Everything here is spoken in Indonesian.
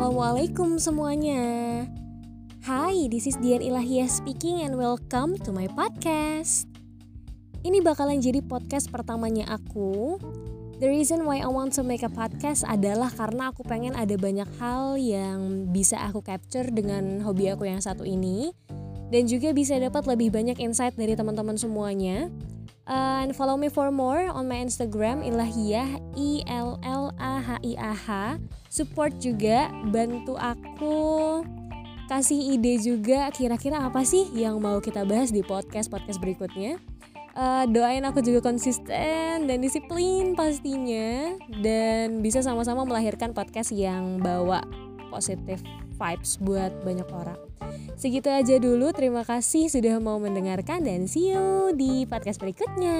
Assalamualaikum semuanya. Hai, this is Dian Ilahiyah speaking and welcome to my podcast. Ini bakalan jadi podcast pertamanya aku. The reason why I want to make a podcast adalah karena aku pengen ada banyak hal yang bisa aku capture dengan hobi aku yang satu ini. Dan juga bisa dapat lebih banyak insight dari teman-teman semuanya. Uh, and follow me for more on my Instagram ilahiyah i l l a h i a h. Support juga, bantu aku kasih ide juga kira-kira apa sih yang mau kita bahas di podcast podcast berikutnya. Uh, doain aku juga konsisten dan disiplin pastinya dan bisa sama-sama melahirkan podcast yang bawa positif vibes buat banyak orang. Segitu aja dulu, terima kasih sudah mau mendengarkan dan see you di podcast berikutnya.